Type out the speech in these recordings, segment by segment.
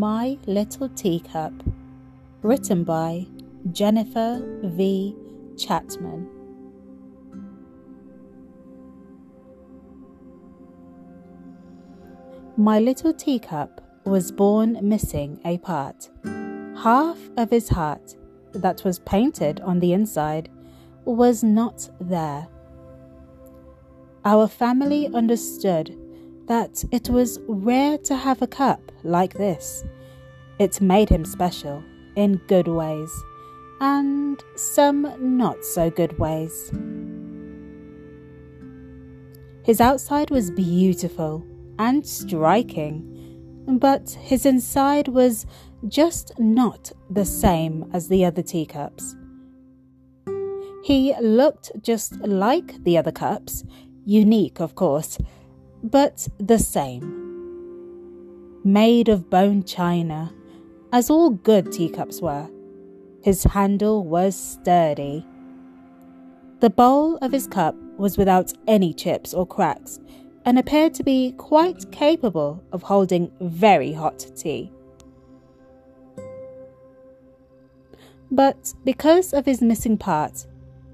My Little Teacup, written by Jennifer V. Chatman. My little teacup was born missing a part. Half of his heart, that was painted on the inside, was not there. Our family understood that it was rare to have a cup like this. It made him special in good ways and some not so good ways. His outside was beautiful and striking, but his inside was just not the same as the other teacups. He looked just like the other cups, unique, of course, but the same. Made of bone china, as all good teacups were. His handle was sturdy. The bowl of his cup was without any chips or cracks and appeared to be quite capable of holding very hot tea. But because of his missing part,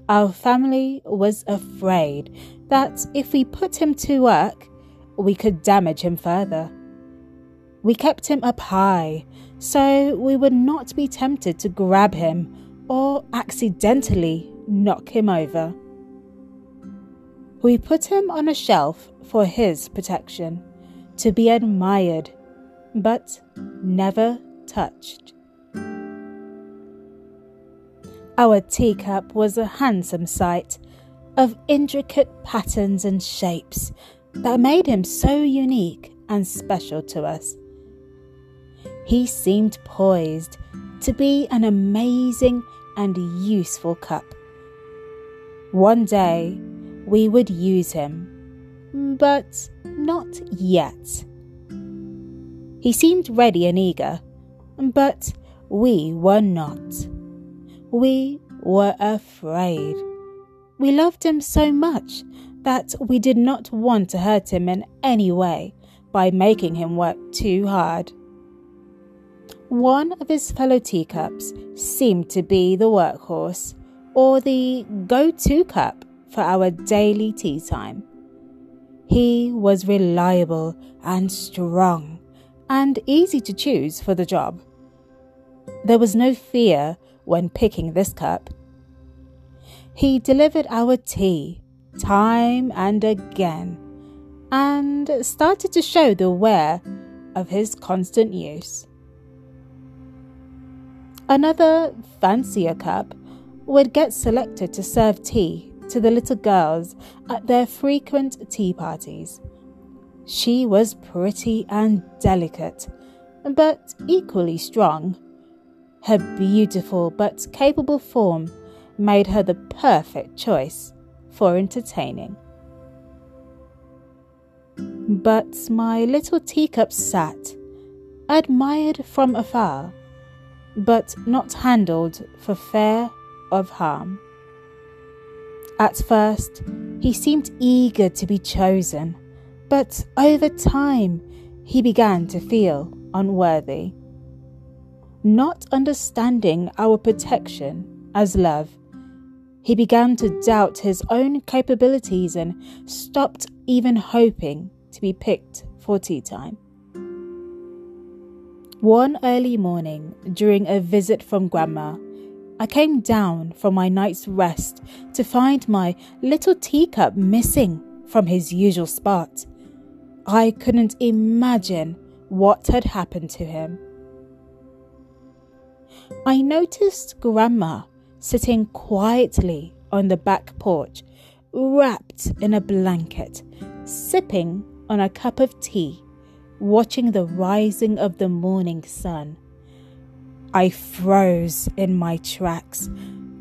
our family was afraid that if we put him to work, we could damage him further. We kept him up high so we would not be tempted to grab him or accidentally knock him over. We put him on a shelf for his protection, to be admired, but never touched. Our teacup was a handsome sight of intricate patterns and shapes that made him so unique and special to us. He seemed poised to be an amazing and useful cup. One day we would use him, but not yet. He seemed ready and eager, but we were not. We were afraid. We loved him so much that we did not want to hurt him in any way by making him work too hard. One of his fellow teacups seemed to be the workhorse, or the go to cup for our daily tea time. He was reliable and strong, and easy to choose for the job. There was no fear when picking this cup. He delivered our tea time and again, and started to show the wear of his constant use. Another fancier cup would get selected to serve tea to the little girls at their frequent tea parties. She was pretty and delicate, but equally strong. Her beautiful but capable form made her the perfect choice for entertaining. But my little teacup sat, admired from afar, but not handled for fear of harm. At first, he seemed eager to be chosen, but over time, he began to feel unworthy. Not understanding our protection as love, he began to doubt his own capabilities and stopped even hoping to be picked for tea time. One early morning, during a visit from Grandma, I came down from my night's rest to find my little teacup missing from his usual spot. I couldn't imagine what had happened to him. I noticed Grandma sitting quietly on the back porch, wrapped in a blanket, sipping on a cup of tea watching the rising of the morning sun. I froze in my tracks,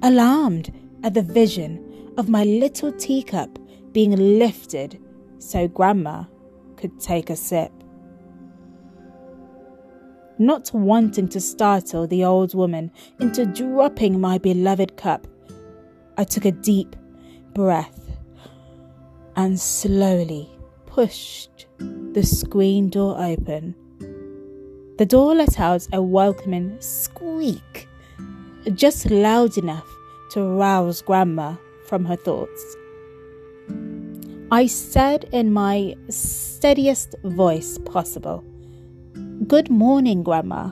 alarmed at the vision of my little teacup being lifted so Grandma could take a sip. Not wanting to startle the old woman into dropping my beloved cup, I took a deep breath and slowly pushed the screen door open. The door let out a welcoming squeak, just loud enough to rouse Grandma from her thoughts. I said in my steadiest voice possible, Good morning, Grandma.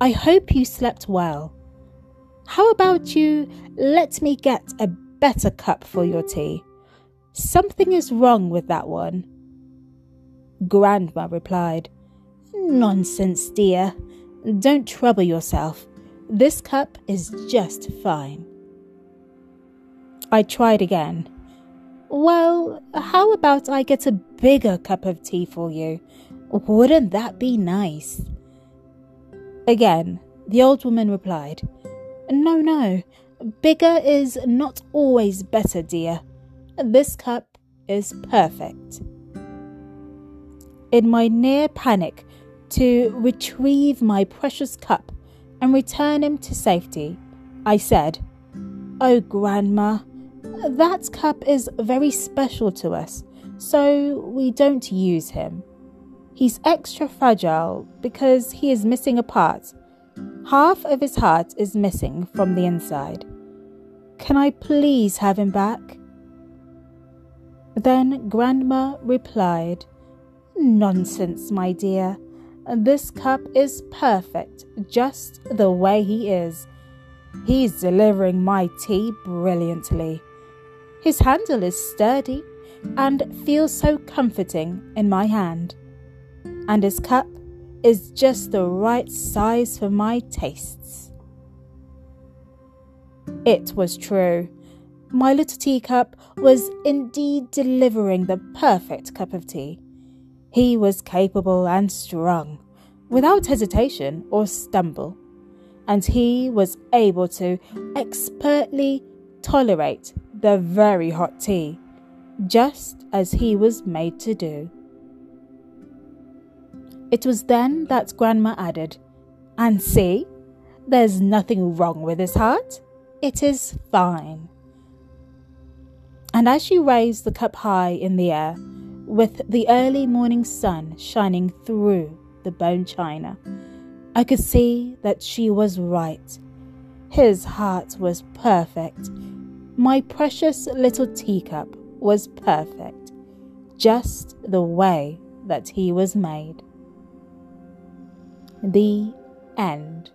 I hope you slept well. How about you let me get a better cup for your tea? Something is wrong with that one. Grandma replied, Nonsense, dear. Don't trouble yourself. This cup is just fine. I tried again. Well, how about I get a bigger cup of tea for you? Wouldn't that be nice? Again, the old woman replied, No, no, bigger is not always better, dear. This cup is perfect. In my near panic to retrieve my precious cup and return him to safety, I said, Oh, Grandma, that cup is very special to us, so we don't use him. He's extra fragile because he is missing a part. Half of his heart is missing from the inside. Can I please have him back? Then Grandma replied, Nonsense, my dear. This cup is perfect, just the way he is. He's delivering my tea brilliantly. His handle is sturdy and feels so comforting in my hand. And his cup is just the right size for my tastes. It was true. My little teacup was indeed delivering the perfect cup of tea. He was capable and strong, without hesitation or stumble, and he was able to expertly tolerate the very hot tea, just as he was made to do. It was then that Grandma added, And see, there's nothing wrong with his heart. It is fine. And as she raised the cup high in the air, with the early morning sun shining through the bone china, I could see that she was right. His heart was perfect my precious little teacup was perfect, just the way that he was made. The end.